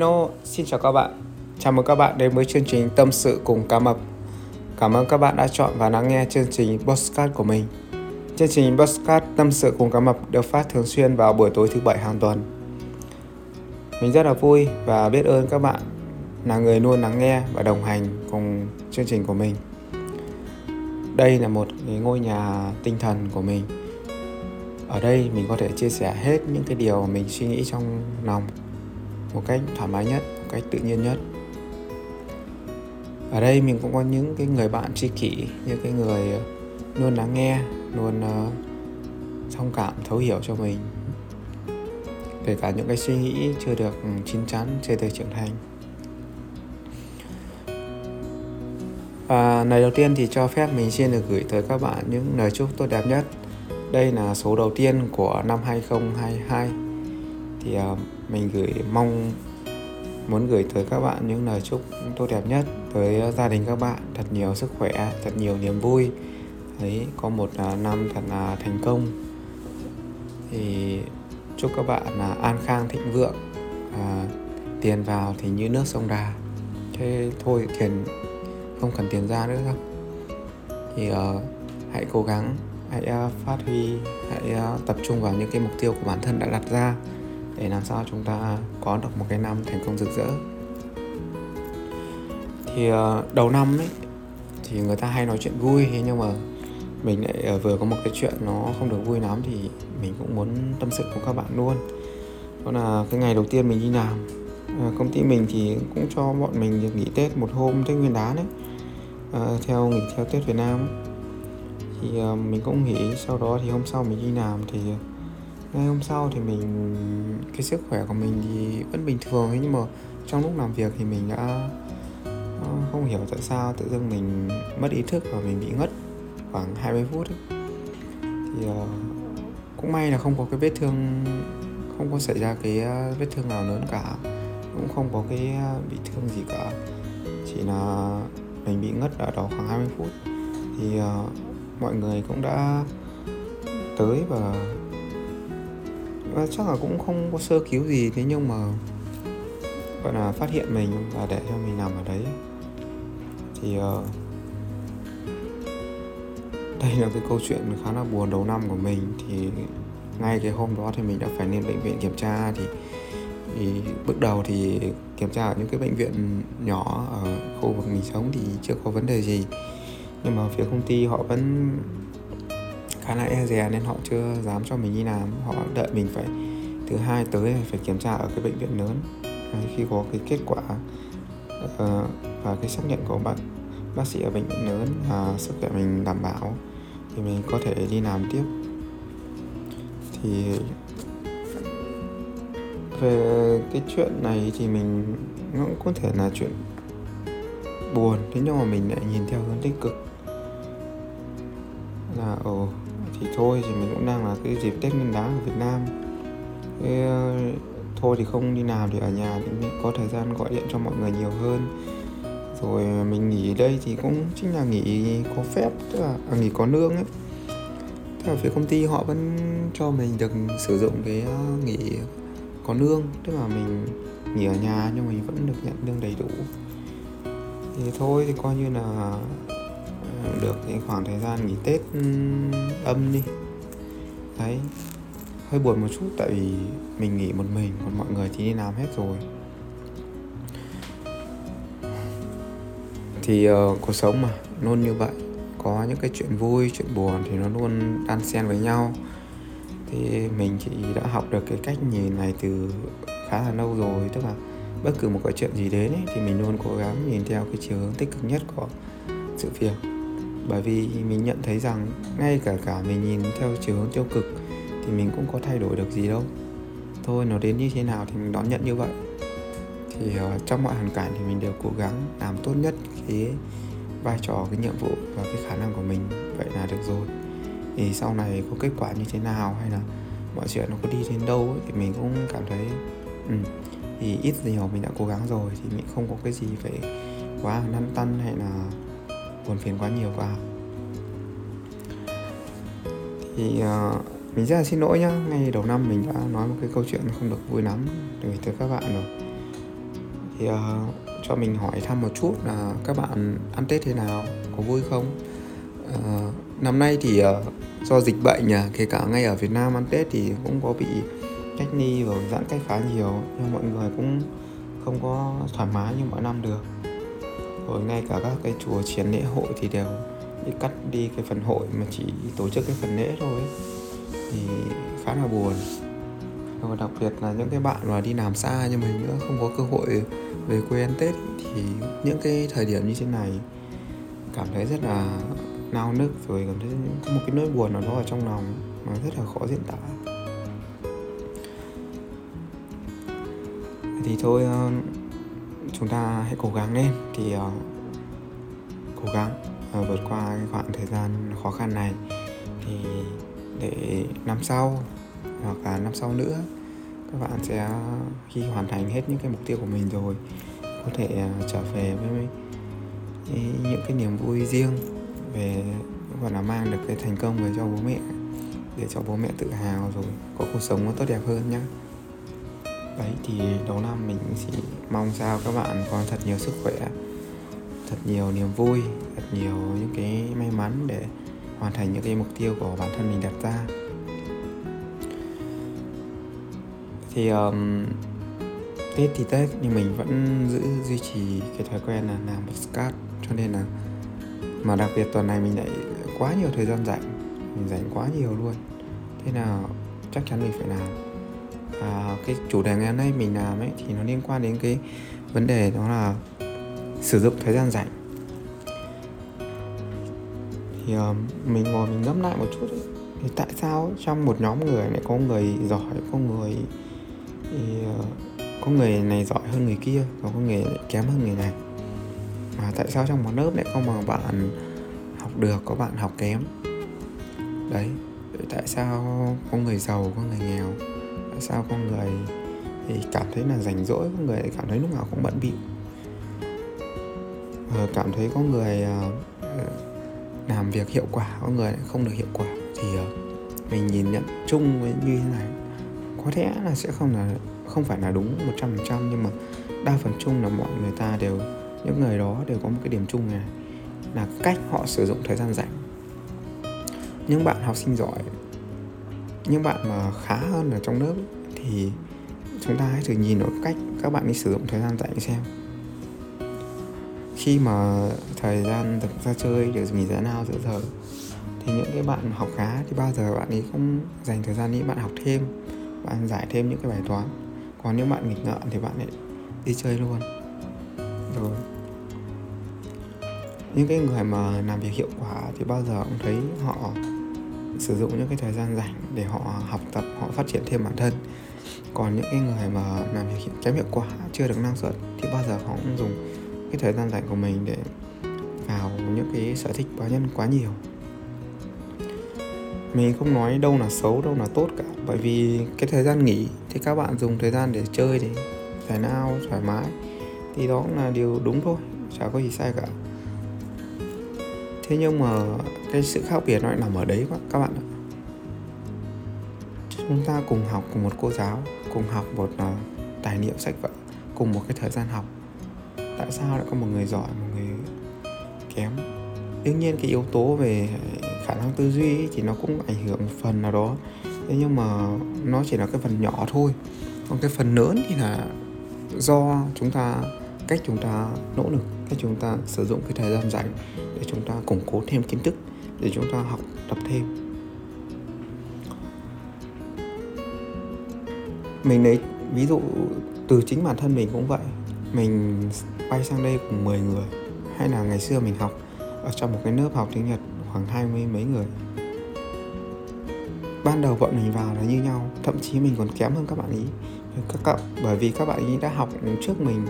Hello, xin chào các bạn. Chào mừng các bạn đến với chương trình Tâm sự cùng cá mập. Cảm ơn các bạn đã chọn và lắng nghe chương trình Postcard của mình. Chương trình Postcard Tâm sự cùng cá mập được phát thường xuyên vào buổi tối thứ bảy hàng tuần. Mình rất là vui và biết ơn các bạn là người luôn lắng nghe và đồng hành cùng chương trình của mình. Đây là một cái ngôi nhà tinh thần của mình. Ở đây mình có thể chia sẻ hết những cái điều mà mình suy nghĩ trong lòng một cách thoải mái nhất một cách tự nhiên nhất. Ở đây mình cũng có những cái người bạn tri kỷ những cái người ờ, luôn lắng nghe luôn uh, thông cảm thấu hiểu cho mình. Kể cả những cái suy nghĩ chưa được ừ, chín chắn chưa được trưởng thành. Và lời đầu tiên thì cho phép mình xin được gửi tới các bạn những lời chúc tốt đẹp nhất. Đây là số đầu tiên của năm 2022 thì uh, mình gửi mong muốn gửi tới các bạn những lời chúc tốt đẹp nhất tới gia đình các bạn. Thật nhiều sức khỏe thật nhiều niềm vui. Đấy có một à, năm thật là thành công. Thì chúc các bạn là an khang thịnh vượng à, tiền vào thì như nước sông đà. Thế thôi tiền không cần tiền ra nữa đâu. Thì uh, hãy cố gắng hãy uh, phát huy hãy uh, tập trung vào những cái mục tiêu của bản thân đã đặt ra để làm sao chúng ta có được một cái năm thành công rực rỡ thì ờ, đầu năm ấy, thì người ta hay nói chuyện vui nhưng mà mình lại ờ, vừa có một cái chuyện nó không được vui lắm thì mình cũng muốn tâm sự cùng các bạn luôn đó là cái ngày đầu tiên mình đi làm ờ, công ty mình thì cũng cho bọn mình được nghỉ tết một hôm, tết nguyên đán đấy. theo nghỉ theo tết việt nam ấy. thì mình cũng nghỉ, sau đó thì hôm sau mình đi làm thì ngày hôm sau thì mình cái sức khỏe của mình thì vẫn bình thường nhưng mà trong lúc làm việc thì mình đã ờ, không hiểu tại sao tự dưng mình mất ý thức và mình bị ngất khoảng 20 phút ấy. thì uh, cũng may là không có cái vết thương không có xảy ra cái ờ, vết thương nào lớn cả cũng không có cái bị thương gì cả chỉ là mình bị ngất ở đó khoảng 20 phút thì uh, mọi người cũng đã tới và và chắc là cũng không có sơ cứu gì thế nhưng mà gọi là phát hiện mình và để cho mình nằm ở đấy. Thì uh, đây là cái câu chuyện khá là buồn đầu năm của mình. Thì ngay cái hôm đó thì mình đã phải lên bệnh viện kiểm tra thì, thì bước đầu thì kiểm tra ở những cái bệnh viện nhỏ ở khu vực mình sống thì chưa có vấn đề gì. Nhưng mà phía công ty họ vẫn khá là e dè nên họ chưa dám cho mình đi làm. Họ đợi mình phải thứ hai tới phải kiểm tra ở cái bệnh viện lớn. Khi có cái kết quả uh, và cái xác nhận của bạn bác sĩ ở bệnh viện lớn là sức khỏe mình đảm bảo thì mình có thể đi làm tiếp. Thì về cái chuyện này thì mình nó cũng có thể là chuyện buồn thế nhưng mà mình lại nhìn theo hướng tích cực. Là ồ thì thôi thì mình cũng đang là cái dịp Tết Nguyên Đán ở Việt Nam. Thế, ờ, thôi thì không đi làm thì ở nhà thì mình có thời gian gọi điện cho mọi người nhiều hơn. Rồi ờ, mình nghỉ đây thì cũng chính là nghỉ có phép tức là à, nghỉ có lương ấy. Thế là phía công ty họ vẫn cho mình được sử dụng cái ờ, nghỉ có lương tức là mình nghỉ ở nhà nhưng mình vẫn được nhận lương đầy đủ. Thì thôi thì coi như là được cái khoảng thời gian nghỉ tết ừ, âm đi. Đấy hơi buồn một chút tại vì mình nghỉ một mình còn mọi người thì đi làm hết rồi. Thì uh, cuộc sống mà luôn như vậy có những cái chuyện vui chuyện buồn thì nó luôn đan xen với nhau. Thì mình chỉ đã học được cái cách nhìn này từ khá là lâu rồi tức là bất cứ một cái chuyện gì đến ấy, thì mình luôn cố gắng nhìn theo cái chiều hướng tích cực nhất của sự việc bởi vì mình nhận thấy rằng ngay cả cả mình nhìn theo chiều hướng tiêu cực thì mình cũng có thay đổi được gì đâu. Thôi nó đến như thế nào thì mình đón nhận như vậy. Thì uh, trong mọi hoàn cảnh thì mình đều cố gắng làm tốt nhất cái vai trò cái nhiệm vụ và cái khả năng của mình. Vậy là được rồi. Thì sau này có kết quả như thế nào hay là mọi chuyện nó có đi đến đâu ấy, thì mình cũng cảm thấy ừ, thì ít nhiều mình đã cố gắng rồi thì mình không có cái gì phải quá lăn tăn hay là buồn phiền quá nhiều vào thì uh, mình rất là xin lỗi nhá. Ngay đầu năm mình đã nói một cái câu chuyện không được vui lắm gửi tới các bạn rồi. Thì uh, cho mình hỏi thăm một chút là các bạn ăn tết thế nào có vui không? Uh, năm nay thì uh, do dịch bệnh nhỉ kể cả ngay ở Việt Nam ăn Tết thì cũng có bị cách ly và giãn cách khá nhiều nhưng mọi người cũng không có thoải mái như mọi năm được rồi ngay cả các cái chùa triển lễ hội thì đều đi cắt đi cái phần hội mà chỉ tổ chức cái phần lễ thôi thì khá là buồn. Và đặc biệt là những cái bạn mà đi làm xa như mình nữa, không có cơ hội về quê ăn Tết thì những cái thời điểm như thế này cảm thấy rất là nao nức rồi cảm thấy có một cái nỗi buồn nào đó ở trong lòng mà rất là khó diễn tả. Thì thôi ờ, chúng ta hãy cố gắng lên thì uh, cố gắng uh, vượt qua cái khoảng thời gian khó khăn này thì để năm sau hoặc là năm sau nữa các bạn sẽ khi hoàn thành hết những cái mục tiêu của mình rồi có thể uh, trở về với những cái niềm vui riêng về gọi là mang được cái thành công về cho bố mẹ để cho bố mẹ tự hào rồi có cuộc sống nó tốt đẹp hơn nhé đấy thì đầu năm mình chỉ mong sao các bạn có thật nhiều sức khỏe thật nhiều niềm vui thật nhiều những cái may mắn để hoàn thành những cái mục tiêu của bản thân mình đặt ra. Thì um, tết thì tết nhưng mình vẫn giữ duy trì cái thói quen là làm podcast cho nên là mà đặc biệt tuần này mình lại quá nhiều thời gian rảnh mình rảnh quá nhiều luôn. Thế nào chắc chắn mình phải làm à, cái chủ đề ngày hôm nay mình làm ấy thì nó liên quan đến cái vấn đề đó là sử dụng thời gian rảnh. Thì uh, mình ngồi mình ngẫm lại một chút ấy. thì tại sao trong một nhóm người lại có người giỏi có người thì, uh, có người này giỏi hơn người kia và có người lại kém hơn người này? Mà tại sao trong một lớp lại không mà bạn học được có bạn học kém? Đấy tại sao có người giàu có người nghèo? Sao con người thì cảm thấy là rảnh rỗi, con người cảm thấy lúc nào cũng bận bịu. Ờ, cảm thấy có người ờ, làm việc hiệu quả có người không được hiệu quả. Thì ờ, mình nhìn nhận chung với như thế này, có thể là sẽ không là, không phải là đúng 100% nhưng mà đa phần chung là mọi người ta đều, những người đó đều có một cái điểm chung này, là cách họ sử dụng thời gian rảnh. Những bạn học sinh giỏi những bạn mà khá hơn ở trong lớp thì chúng ta hãy thử nhìn ở cách các bạn đi sử dụng thời gian rảnh xem. Khi mà thời gian được ra chơi được nghỉ giải nào giữa giờ, thì những cái bạn học khá thì bao giờ bạn ấy không dành thời gian đi, bạn học thêm, bạn giải thêm những cái bài toán. Còn những bạn nghịch ngợm thì bạn lại đi chơi luôn. Rồi. Những cái người mà làm việc hiệu quả thì bao giờ cũng thấy họ sử dụng những cái thời gian rảnh để họ học tập, họ phát triển thêm bản thân. Còn những cái người mà làm việc kém hiệu quả, chưa được năng suất thì bao giờ họ cũng dùng cái thời gian rảnh của mình để vào những cái sở thích cá nhân quá nhiều. Mình không nói đâu là xấu, đâu là tốt cả. Bởi vì cái thời gian nghỉ thì các bạn dùng thời gian để chơi để giải nao thoải mái, thì đó cũng là điều đúng thôi, chả có gì sai cả. Thế nhưng mà cái sự khác biệt nó lại nằm ở đấy các bạn ạ. Chúng ta cùng học cùng một cô giáo cùng học một uh, tài liệu sách vở cùng một cái thời gian học. Tại sao lại có một người giỏi một người kém? Đương nhiên cái yếu tố về khả năng tư duy ấy, thì nó cũng ảnh hưởng một phần nào đó. Thế nhưng mà nó chỉ là cái phần nhỏ thôi. Còn cái phần lớn thì là do chúng ta cách chúng ta nỗ lực cách chúng ta sử dụng cái thời gian rảnh để chúng ta củng cố thêm kiến thức để chúng ta học tập thêm. Mình lấy ví dụ từ chính bản thân mình cũng vậy. Mình bay sang đây cùng 10 người, hay là ngày xưa mình học ở trong một cái lớp học tiếng Nhật khoảng hai mươi mấy người. Ban đầu bọn mình vào là như nhau, thậm chí mình còn kém hơn các bạn ý, các cậu, bởi vì các bạn ý đã học trước mình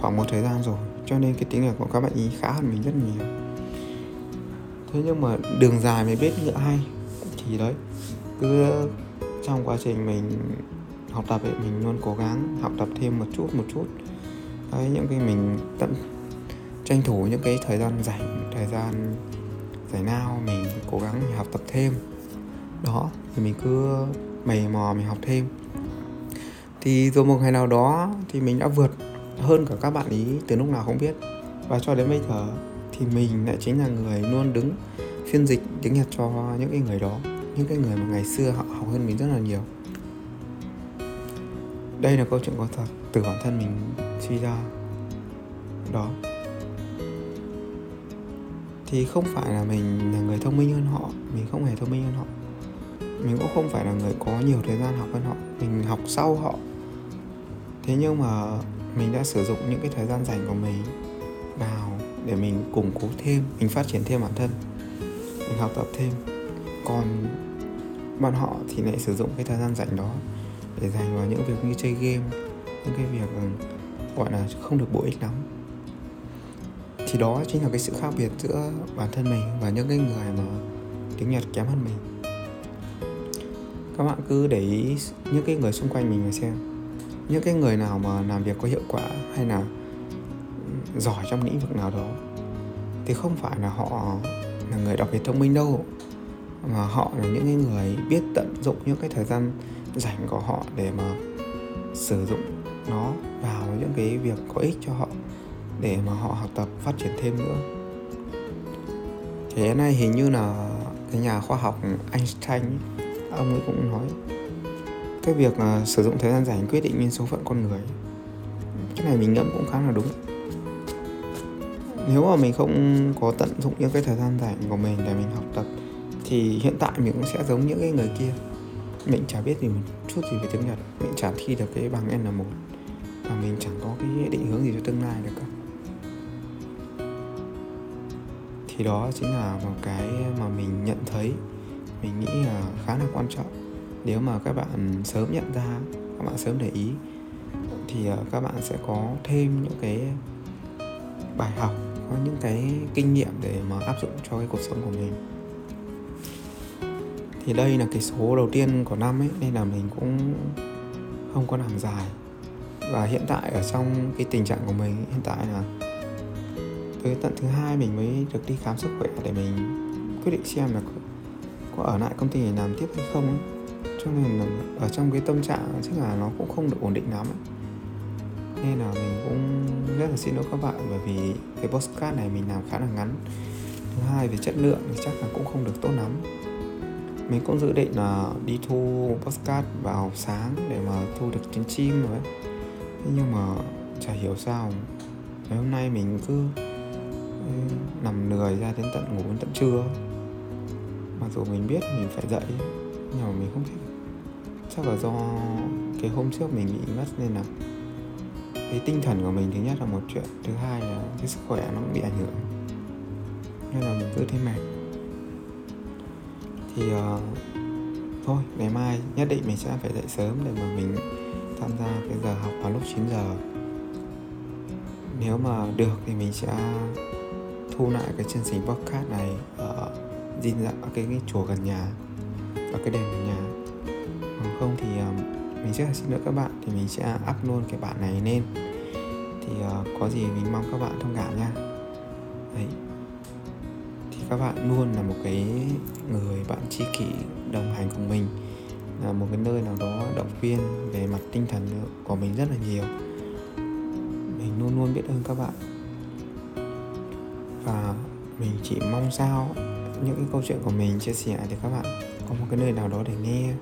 khoảng một thời gian rồi, cho nên cái tiếng Nhật của các bạn ý khá hơn mình rất nhiều thế nhưng mà đường dài mới biết ngựa hay. Thì đấy, cứ trong quá trình mình học tập ấy, mình luôn cố gắng học tập thêm một chút một chút. Đấy, những cái mình tận tranh thủ những cái thời gian rảnh, thời gian giải nào mình cố gắng mình học tập thêm. Đó, thì mình cứ mày mò mình học thêm. Thì rồi một ngày nào đó thì mình đã vượt hơn cả các bạn ý từ lúc nào không biết. Và cho đến bây giờ thì mình lại chính là người luôn đứng phiên dịch tiếng Nhật cho những cái người đó, những cái người mà ngày xưa họ học hơn mình rất là nhiều. Đây là câu chuyện có thật, từ bản thân mình suy ra đó. Thì không phải là mình là người thông minh hơn họ, mình không hề thông minh hơn họ. Mình cũng không phải là người có nhiều thời gian học hơn họ, mình học sau họ. Thế nhưng mà mình đã sử dụng những cái thời gian dành của mình vào để mình củng cố thêm, mình phát triển thêm bản thân, mình học tập thêm. Còn bọn họ thì lại sử dụng cái thời gian rảnh đó để dành vào những việc như chơi game, những cái việc ừ, gọi là không được bổ ích lắm. Thì đó chính là cái sự khác biệt giữa bản thân mình và những cái người mà tiếng nhật kém hơn mình. Các bạn cứ để ý những cái người xung quanh mình mà xem. Những cái người nào mà làm việc có hiệu quả hay là giỏi trong lĩnh vực nào đó, thì không phải là họ là người đặc biệt thông minh đâu, mà họ là những người biết tận dụng những cái thời gian rảnh của họ để mà sử dụng nó vào những cái việc có ích cho họ, để mà họ học tập, phát triển thêm nữa. Thế này hình như là cái nhà khoa học Einstein ông ấy cũng nói cái việc à, sử dụng thời gian rảnh quyết định nên số phận con người. Cái này mình ngẫm cũng khá là đúng nếu mà mình không có tận dụng những cái thời gian rảnh của mình để mình học tập, thì hiện tại mình cũng sẽ giống những cái người kia. Mình chả biết gì một chút gì về tiếng Nhật, mình chả thi được cái bằng N1 và mình chẳng có cái định hướng gì cho tương lai được cả. Thì đó chính là một cái mà mình nhận thấy, mình nghĩ là khá là quan trọng. Nếu mà các bạn sớm nhận ra, các bạn sớm để ý, thì ờ, các bạn sẽ có thêm những cái bài học có những cái kinh nghiệm để mà áp dụng cho cái cuộc sống của mình thì đây là cái số đầu tiên của năm ấy nên là mình cũng không có làm dài và hiện tại ở trong cái tình trạng của mình hiện tại là tới tận thứ hai mình mới được đi khám sức khỏe để mình quyết định xem là có, ở lại công ty này làm tiếp hay không ấy. cho nên là ở trong cái tâm trạng chắc là nó cũng không được ổn định lắm ấy nên là mình cũng rất là xin lỗi các bạn bởi vì cái postcard này mình làm khá là ngắn. Thứ hai về chất lượng thì chắc là cũng không được tốt lắm. Mình cũng dự định là đi thu postcard vào sáng để mà thu được tiếng chim rồi ấy. nhưng mà chả hiểu sao, ngày hôm nay mình cứ ừ, nằm lười ra đến tận ngủ đến tận trưa. Mặc dù mình biết mình phải dậy, nhưng mà mình không thích. Chắc là do cái hôm trước mình bị mất nên là cái tinh thần của mình thứ nhất là một chuyện thứ hai là cái sức khỏe nó cũng bị ảnh hưởng. Nên là mình cứ thấy mệt thì uh, thôi ngày mai nhất định mình sẽ phải dậy sớm để mà mình tham gia cái giờ học vào lúc 9 giờ. Nếu mà được thì mình sẽ thu lại cái chương trình podcast này ở dinh dạ cái, cái chùa gần nhà ở cái đền gần nhà. Còn không thì ờ, mình mình là xin lỗi các bạn thì mình sẽ up luôn cái bản này lên thì uh, có gì mình mong các bạn thông cảm nha. Đấy. Thì các bạn luôn là một cái người bạn tri kỷ đồng hành cùng mình là một cái nơi nào đó động viên về mặt tinh thần của mình rất là nhiều. Mình luôn luôn biết ơn các bạn. Và mình chỉ mong sao những cái câu chuyện của mình chia sẻ thì các bạn có một cái nơi nào đó để nghe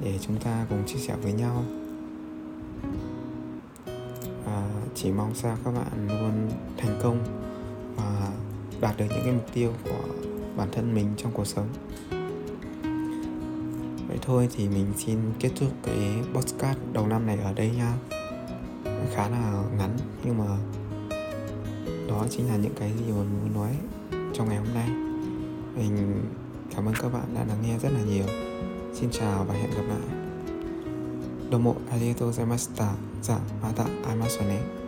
để chúng ta cùng chia sẻ với nhau. chỉ mong sao các bạn luôn thành công và đạt được những cái mục tiêu của bản thân mình trong cuộc sống. Vậy thôi thì mình xin kết thúc cái podcast đầu năm này ở đây nha. Khá là ngắn nhưng mà đó chính là những cái gì mình muốn nói trong ngày hôm nay. Mình cảm ơn các bạn đã lắng nghe rất là nhiều. Xin chào và hẹn gặp lại. どうもありがとうございました。じゃあまた会いましょうね。